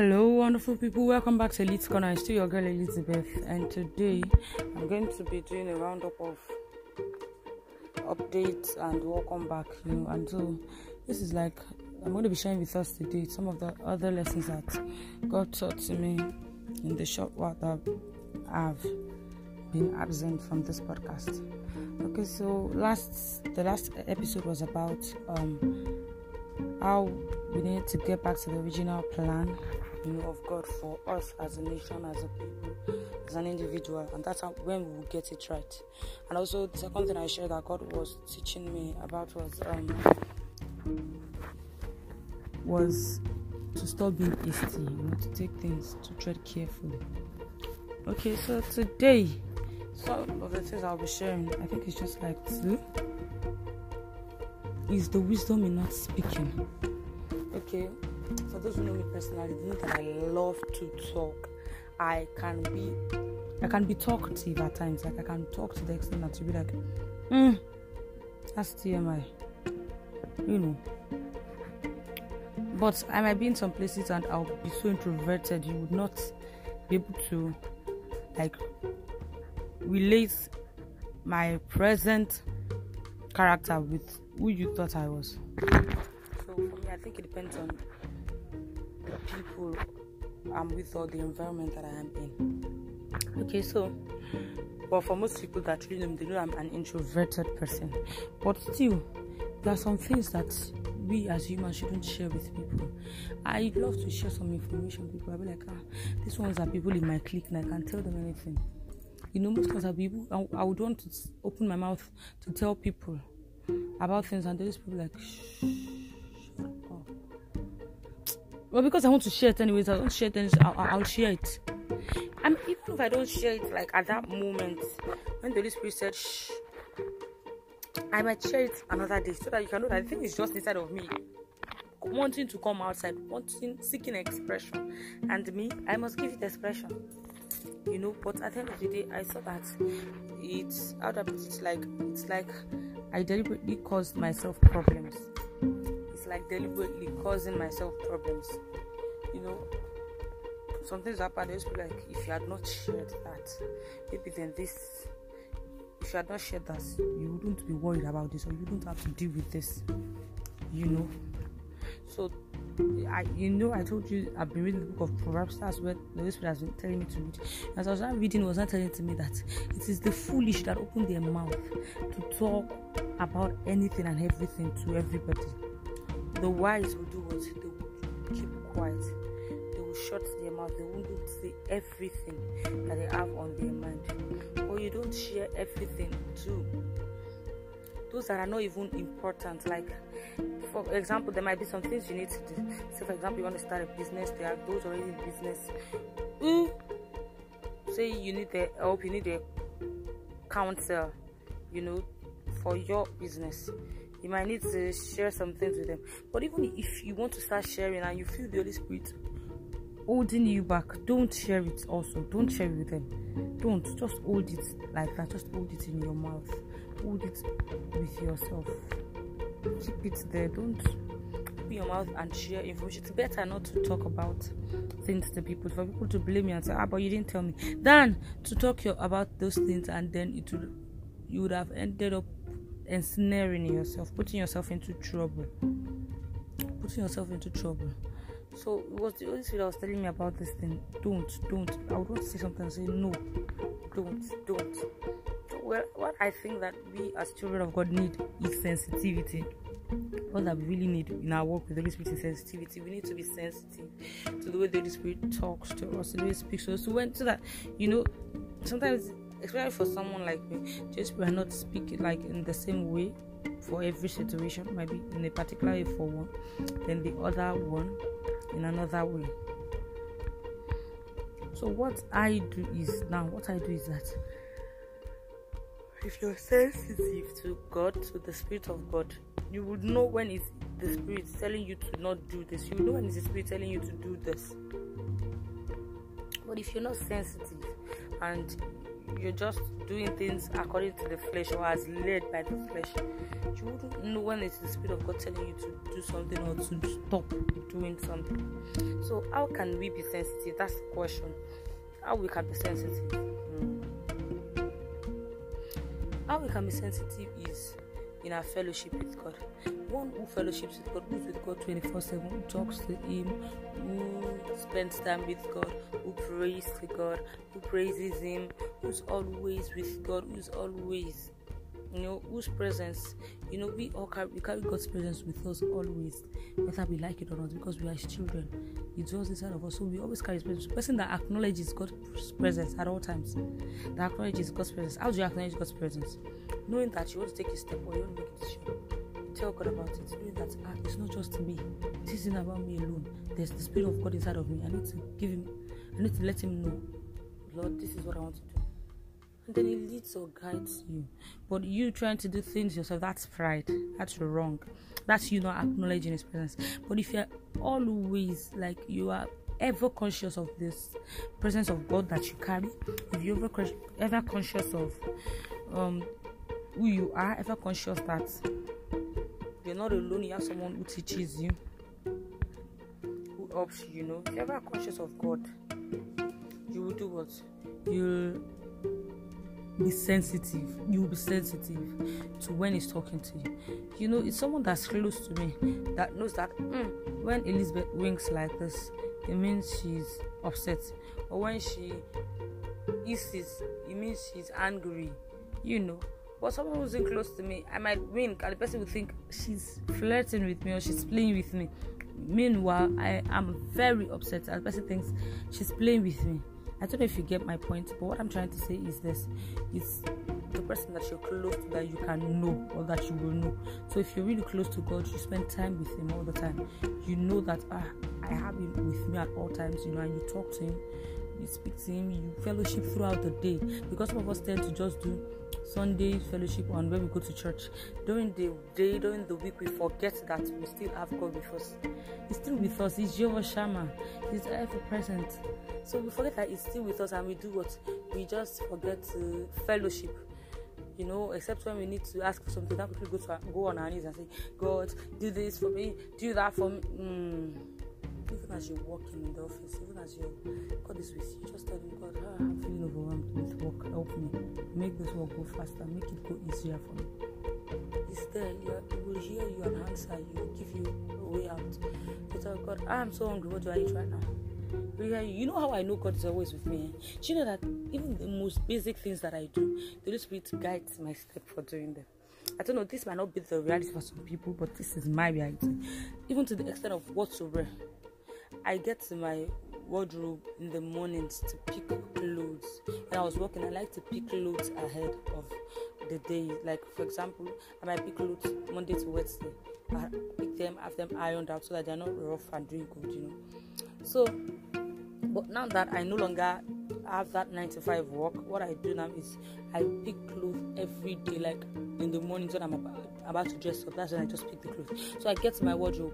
Hello, wonderful people. Welcome back to Elite Corner. It's still your girl Elizabeth, and today I'm going to be doing a roundup of updates and welcome back. You know, and so this is like I'm going to be sharing with us today some of the other lessons that God taught to me in the short while that I've been absent from this podcast. Okay, so last the last episode was about um how we need to get back to the original plan know of God for us as a nation, as a people, as an individual, and that's how, when we will get it right. And also the second thing I shared that God was teaching me about was um was to stop being hasty, you know, to take things to tread carefully. Okay, so today some of the things I'll be sharing, I think it's just like two is the wisdom in not speaking. Okay, for those who know me personally, know that I love to talk. I can be, I can be talkative at times. Like I can talk to the extent that you be like, hmm, that's TMI, you know. But I might be in some places and I'll be so introverted, you would not be able to, like, relate my present character with who you thought I was. So for me, I think it depends on people I'm with or the environment that I am in. Okay, so but for most people that really know me, they know I'm an introverted person. But still, there are some things that we as humans shouldn't share with people. I love to share some information with people. I'll be like, ah, these ones are people in my clique and I can't tell them anything. You know, most times are people I, I would want to open my mouth to tell people about things and those people like shh. Well, because I want to share it anyways, I don't share it. I'll, I'll share it. I mean, even if I don't share it, like at that moment when the Holy Spirit said shh, I might share it another day so that you can know that the thing is just inside of me, wanting to come outside, wanting seeking expression, and me, I must give it expression. You know, but at the end of the day, I saw that it's out of it's like it's like I deliberately caused myself problems. Like deliberately causing myself problems. You know, some things happen. Just be like, if you had not shared that, maybe then this. If you had not shared that, you wouldn't be worried about this, or you wouldn't have to deal with this. You know. So, I, you know, I told you I've been reading the book of Proverbs. That's what the Holy Spirit has been telling me to read. As I was not reading, was not telling to me that it is the foolish that open their mouth to talk about anything and everything to everybody. The wise will do what they will keep quiet. They will shut their mouth. They won't say everything that they have on their mind. Or you don't share everything too those that are not even important like for example there might be some things you need to do so for example you want to start a business there are those already in business who say you need the help you need a counsel you know for your business you might need to share some things with them. But even if you want to start sharing and you feel the holy spirit holding you back don't share it also. Don't share it with them. Don't. Just hold it like that. Just hold it in your mouth. Hold it with yourself. Keep it there. Don't open your mouth and share information. It's better not to talk about things to people. For people to blame you and say ah but you didn't tell me. Than to talk about those things and then it you would have ended up ensnaring yourself putting yourself into trouble putting yourself into trouble so it was the Holy Spirit that was telling me about this thing. Don't, don't. I would want to say something and say no. Don't, don't. So well, what I think that we as children of God need is sensitivity. What that we really need in our work with the Holy Spirit is sensitivity. We need to be sensitive to the way the Holy Spirit talks to us, the way He speaks to us. So when so that you know, sometimes especially for someone like me, just we are not speaking like in the same way for every situation, maybe in a particular way for one, then the other one in another way. So what I do is now what I do is that if you're sensitive to God, to the Spirit of God, you would know when it's the Spirit telling you to not do this. You know when it's the Spirit telling you to do this. But if you're not sensitive and you're just doing things according to the flesh or as led by the flesh, you wouldn't know when it's the Spirit of God telling you to do something or to stop doing something. So, how can we be sensitive? That's the question. How we can be sensitive? Hmm. How we can be sensitive is in our fellowship with God. One who fellowships with God, who's with God 24 7, who talks to Him, who spends time with God, who prays to God, who praises Him, who's always with God, who's always, you know, whose presence, you know, we all carry, we carry God's presence with us always, whether we like it or not, because we are His children. He dwells inside of us, so we always carry His presence. The person that acknowledges God's presence at all times, that acknowledges God's presence. How do you acknowledge God's presence? Knowing that you want to take a step or you want to make a decision tell God about it, knowing that ah, it's not just me. This isn't about me alone. There's the Spirit of God inside of me. I need to give Him, I need to let Him know, Lord, this is what I want to do. Then He leads or guides you. But you trying to do things yourself, that's pride. That's wrong. That's you not acknowledging His presence. But if you're always like you are ever conscious of this presence of God that you carry, if you're ever, ever conscious of um, who you are, ever conscious that you're not alone, you have someone who teaches you, who helps you, you know. If you're ever conscious of God, you will do what? You'll be sensitive. You be sensitive to when he's talking to you. You know, it's someone that's close to me that knows that mm, when Elizabeth winks like this, it means she's upset. Or when she hisses, it means she's angry. You know, but someone who's close to me, I might wink, and the person will think she's flirting with me or she's playing with me. Meanwhile, I am very upset, and the person thinks she's playing with me. I don't know if you get my point, but what I'm trying to say is this: it's the person that you're close to that you can know or that you will know. So if you're really close to God, you spend time with Him all the time. You know that ah, I have Him with me at all times, you know, and you talk to Him, you speak to Him, you fellowship throughout the day. Because some of us tend to just do Sunday fellowship on when we go to church. During the day, during the week, we forget that we still have God with us. He's still with us. He's Jehovah Shammah. He's ever present. So we forget that He's still with us, and we do what? We just forget to fellowship. You know, except when we need to ask for something, that we go to go on our knees and say, "God, do this for me, do that for me." Mm even as you're working in the office, even as you're God is with you, just tell him, God, ah, I'm feeling overwhelmed with work. Help me. Make this work go faster. Make it go easier for me. He's there. He will hear you and answer you. Will give you a way out. You tell God, ah, I'm so hungry. What do I eat right now? You know how I know God is always with me. Do you know that even the most basic things that I do, the Holy Spirit guides my step for doing them. I don't know, this might not be the reality for some people, but this is my reality. Even to the extent of what to wear. I get to my wardrobe in the mornings to pick clothes. When I was working, I like to pick clothes ahead of the day. Like for example, I might pick clothes Monday to Wednesday. I pick them, have them ironed out so that they're not rough and wrinkled, you know. So, but now that I no longer have that nine to five work, what I do now is I pick clothes every day, like in the mornings when I'm about to dress up. That's when I just pick the clothes. So I get to my wardrobe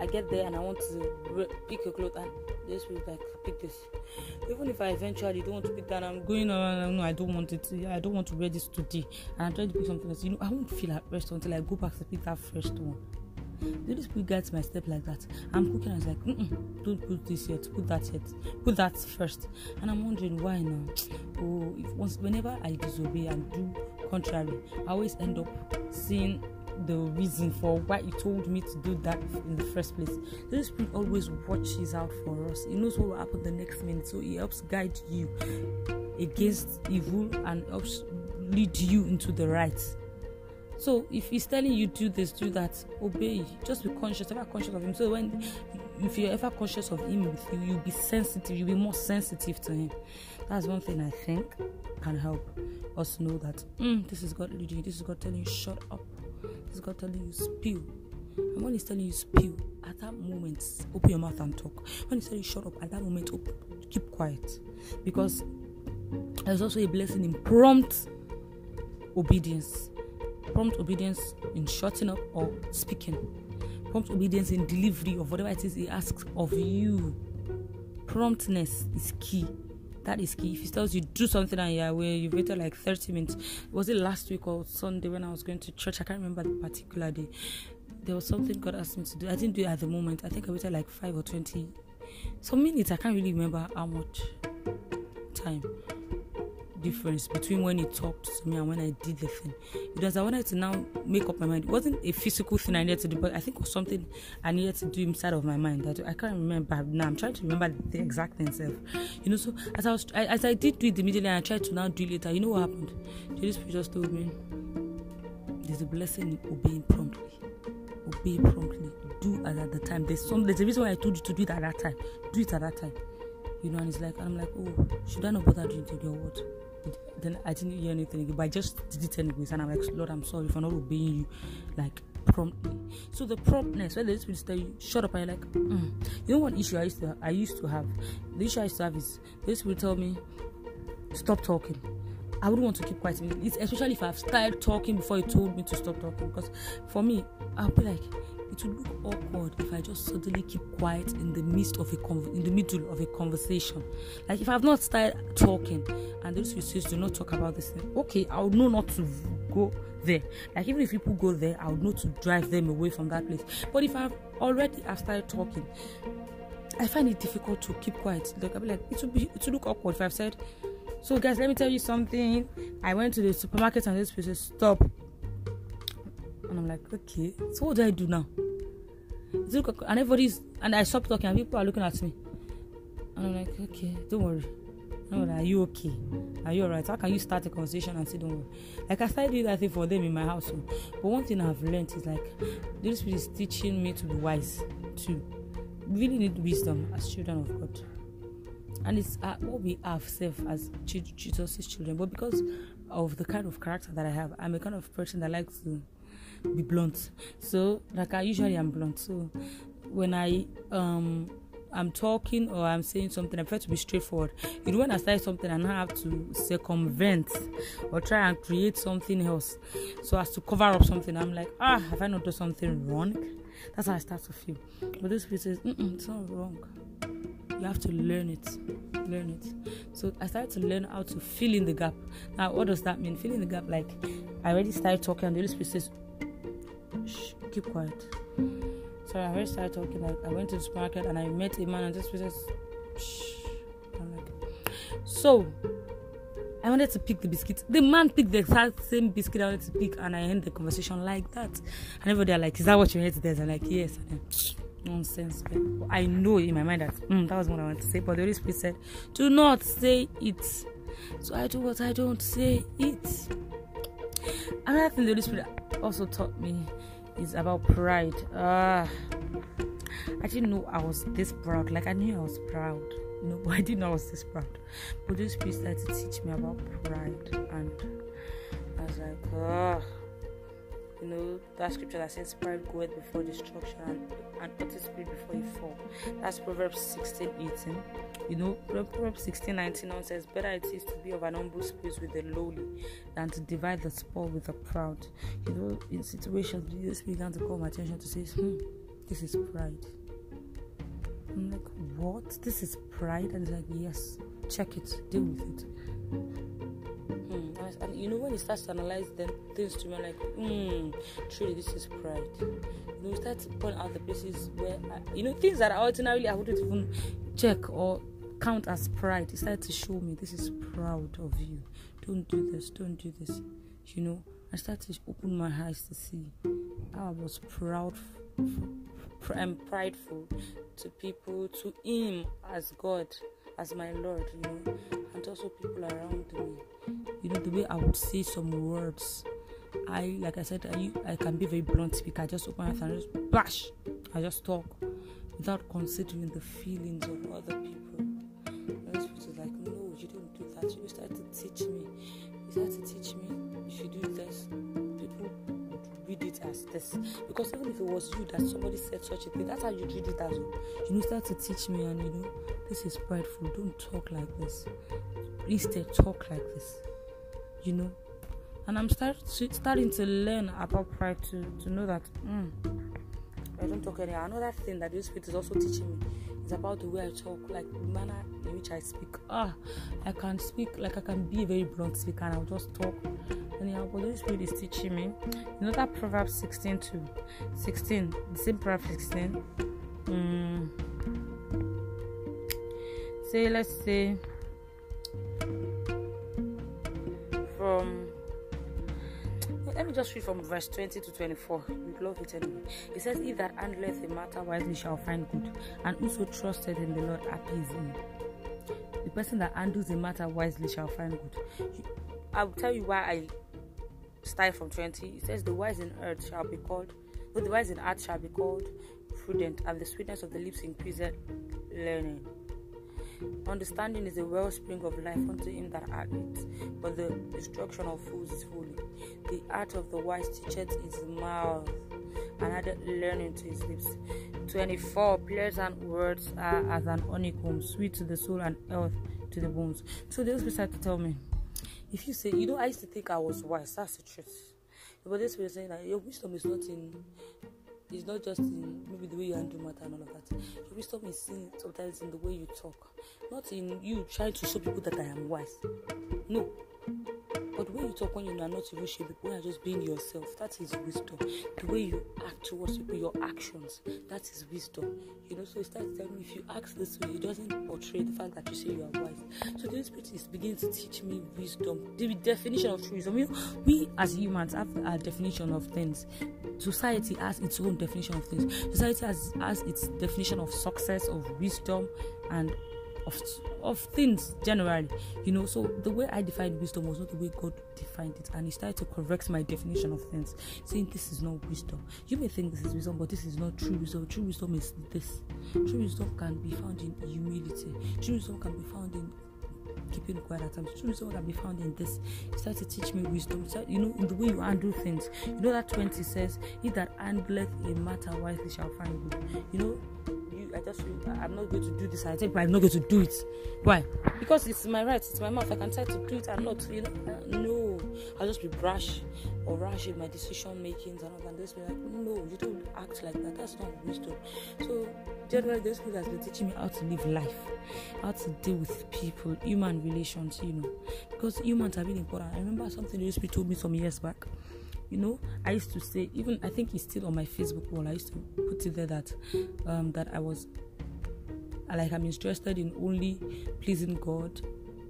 I get there and I want to pick a cloth and this will like pick this. Even if I eventually don't want to pick that, I'm going on. No, I don't want it. I don't want to wear this today, and I'm trying to pick something else. You know, I won't feel at rest until I go back to pick that first one. The Holy Spirit guides my step like that. I'm cooking, I was like, don't put this yet, put that yet, put that first. And I'm wondering why now. Oh, if once whenever I disobey and do contrary, I always end up seeing the reason for why he told me to do that in the first place. The Spirit always watches out for us. He knows what will happen the next minute, so he helps guide you against evil and helps lead you into the right. So if he's telling you do this, do that, obey. Just be conscious, ever conscious of him. So when if you're ever conscious of him with you, you'll be sensitive, you'll be more sensitive to him. That's one thing I think can help us know that mm, this is God leading you, this is God telling you, shut up is God telling you spew. And when He's telling you spew, at that moment, open your mouth and talk. When He's telling you shut up, at that moment, open, keep quiet. Because there's also a blessing in prompt obedience. Prompt obedience in shutting up or speaking. Prompt obedience in delivery of whatever it is He asks of you. Promptness is key. That is key. If he tells you do something and you're away, you've waited like 30 minutes. Was it last week or Sunday when I was going to church? I can't remember the particular day. There was something God asked me to do. I didn't do it at the moment. I think I waited like five or 20 some minutes. I can't really remember how much time difference between when he talked to me and when I did the thing. Was I wanted to now make up my mind. It wasn't a physical thing I needed to do, but I think it was something I needed to do inside of my mind. I, I can't remember now. I'm trying to remember the exact thing itself. You know, so as I was I, as I did do it immediately and I tried to now do it later, you know what happened? The Spirit just told me there's a blessing in obeying promptly. Obey promptly. Do at the time. There's some there's a reason why I told you to do it at that time. Do it at that time you know, and it's like, I'm like, oh, should I not bother doing it or what? Then I didn't hear anything but I just did it anyways. And I'm like, Lord, I'm sorry for not obeying you, like promptly. So the promptness, when the Spirit tell you, shut up, and you're like, mm. you know what issue I used to I used to have. The issue I used to have is the Spirit tell me, stop talking. I wouldn't want to keep quiet, it's especially if I've started talking before He told me to stop talking. Because for me, I'll be like, it would look awkward if I just suddenly keep quiet in the midst of a con- in the middle of a conversation. Like if I've not started talking and those says do not talk about this thing, okay, I would know not to go there. Like even if people go there, I would know to drive them away from that place. But if I've already have started talking, I find it difficult to keep quiet. Like I'll be like, it would be it would look awkward if I've said, so guys, let me tell you something. I went to the supermarket and this person stop I'm like, okay, so what do I do now? and everybody's and I stop talking and people are looking at me. And I'm like, okay, don't worry. No, are you okay? Are you alright? How can you start a conversation and say don't worry? Like I started doing that thing for them in my house. But one thing I've learned is like this is teaching me to be wise too. We really need wisdom as children of God. And it's uh, what we have self as Jesus' children. But because of the kind of character that I have, I'm a kind of person that likes to be blunt. So like I usually am blunt. So when I um I'm talking or I'm saying something, I prefer to be straightforward. You know, when I start something and I have to circumvent or try and create something else so as to cover up something, I'm like, ah, have I not done something wrong? That's how I start to feel. But this person says, it's not wrong. You have to learn it. Learn it. So I started to learn how to fill in the gap. Now, what does that mean? Fill in the gap, like I already started talking, and the Holy Spirit says, shh, keep quiet. So I already started talking. Like I went to the supermarket and I met a man, and this person, shh. I'm like, so I wanted to pick the biscuit. The man picked the exact same biscuit I wanted to pick, and I end the conversation like that. And everybody are like, "Is that what you wanted to do?" I'm like, "Yes." And then, nonsense. I know in my mind that mm, that was what I wanted to say. But the Holy Spirit said, "Do not say it." So I do what I don't say it. Another thing the Holy Spirit also taught me is about pride. Uh, I didn't know I was this proud. Like I knew I was proud, you know, but I didn't know I was this proud. But this priest started to teach me about pride, and I was like, ah. You know that scripture that says pride goeth before destruction and, utter spirit before you fall. That's Proverbs 16, 18. You know, Proverbs 16, 19 now says, Better it is to be of an humble spirit with the lowly than to divide the spoil with the proud. You know, in situations, Jesus began to call my attention to say, hmm, this is pride. I'm like, what? This is pride? And he's like, yes, check it, deal with it. Hmm. And you know, when he starts to analyze them, things to me, like, hmm, truly, this is pride. You know, start to point out the places where, I, you know, things that ordinarily I wouldn't even check or count as pride. He started to show me, this is proud of you. Don't do this, don't do this. You know, I started to open my eyes to see how I was proud and prideful to people, to Him as God, as my Lord, you know, and also people around me. You know, the way I would say some words. I, like I said, I, I can be very blunt speaker. I just open my mouth and just bash. I just talk without considering the feelings of other people. And was like, no, you don't do that. You start to teach me. You start to teach me you do this, as this. Because even if it was you that somebody said such a thing, that's how you read it as well. You know, start to teach me, and you know, this is prideful. Don't talk like this. Instead, talk like this. You know, and I'm start, starting to learn about pride to to know that mm, I don't talk anyhow. Another thing that the Spirit is also teaching me is about the way I talk, like the manner in which I speak. Ah, I can speak like I can be a very blunt speaker and I'll just talk anyhow. But the Spirit is teaching me. You know that Proverbs 16 to 16, the same Proverbs 16. Mm, say, let's say, from let me just read from verse 20 to 24. We love it anyway. It says, He that handleth a matter wisely shall find good, and whoso trusted in the Lord appease him. The person that handles a matter wisely shall find good. I will tell you why I start from 20. It says, The wise in earth shall be called, but the wise in heart shall be called prudent, and the sweetness of the lips increaseth learning. Understanding is a wellspring of life unto him that hath it, but the destruction of fools is folly. The art of the wise teacheth his mouth, and addeth learning to his lips. 24. Pleasant words are as an honeycomb, sweet to the soul and health to the bones. So always decide to tell me, if you say, you know, I used to think I was wise, that's the truth. But this was saying that your wisdom is not in it's not just in maybe the way you handle matter and all of that. Your wisdom is seen sometimes in the way you talk, not in you trying to show people that I am wise. No. But when you talk when you are not even shaping, when you are just being yourself, that is wisdom. The way you act towards people, your actions, that is wisdom. You know, so it starts telling me if you act this way, it doesn't portray the fact that you say you are wise. So the Spirit is beginning to teach me wisdom, the definition of wisdom. We, we as humans have a definition of things. Society has its own definition of things. Society has, has its definition of success, of wisdom, and of of things generally you know so the way i defined wisdom was not the way god defined it and he started to correct my definition of things saying this is not wisdom you may think this is wisdom but this is not true wisdom true wisdom is this true wisdom can be found in humility true wisdom can be found in keeping quiet at times. True wisdom can be found in this. He started to teach me wisdom. So, you know, in the way you handle things. You know that 20 says, He that handleth a matter wisely shall find good. You know, I just I'm not going to do this. I think I'm not going to do it. Why? Because it's my right. It's my mouth. I can try to do it and not. You know, uh, no. I'll just be brash or rash in my decision makings and all that. Just be like, no, you don't act like that. That's not wisdom. So generally, this book has been teaching me how to live life, how to deal with people, human relations. You know, because humans are really important. I remember something the Spirit told me some years back you know i used to say even i think it's still on my facebook wall i used to put it there that um that i was like i'm interested in only pleasing god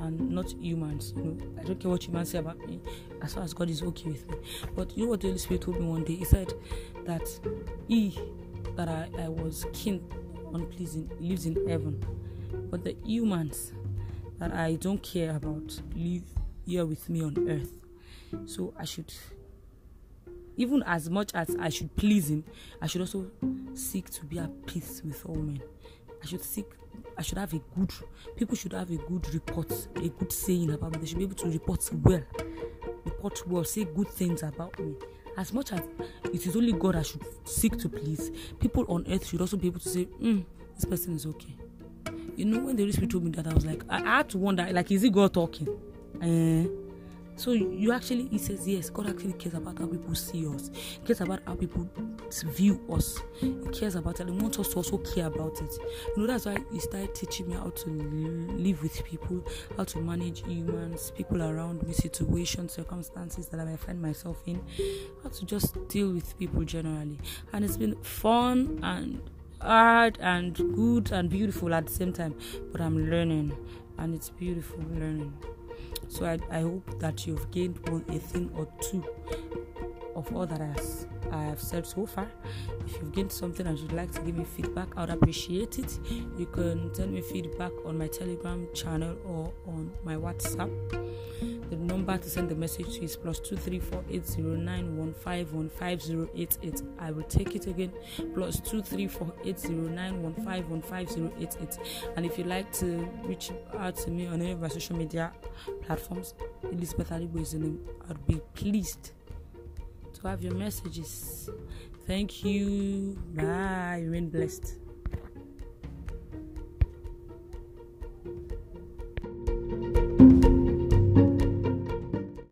and not humans you know. I don't care what humans say about me as far as god is okay with me. But you know what the holy spirit told me one day? He said that he that i, I was keen on pleasing lives in heaven. But the humans that i don't care about live here with me on earth. So i should even as much as I should please him, I should also seek to be at peace with all men. I should seek I should have a good people should have a good report, a good saying about me. They should be able to report well. Report well, say good things about me. As much as it is only God I should seek to please, people on earth should also be able to say, mm, this person is okay. You know, when the Holy Spirit told me that, I was like, I, I had to wonder, like, is it God talking? Uh, so you actually, he says, yes, God actually cares about how people see us. He cares about how people view us. He cares about it. He wants us to also care about it. You know, that's why he started teaching me how to live with people, how to manage humans, people around me, situations, circumstances that I may find myself in, how to just deal with people generally. And it's been fun and hard and good and beautiful at the same time. But I'm learning, and it's beautiful learning. So I, I hope that you've gained one a thing or two of all that I, have said so far. If you've gained something and you'd like to give me feedback, I would appreciate it. You can send me feedback on my Telegram channel or on my WhatsApp. The number to send the message to is plus two three four eight zero nine one five one five zero eight eight. I will take it again. Plus two three four eight zero nine one five one five zero eight eight. And if you'd like to reach out to me on any of my social media platforms, Elizabeth Alibo is the name. I'd be pleased to have your messages. Thank you. Bye. Remain blessed.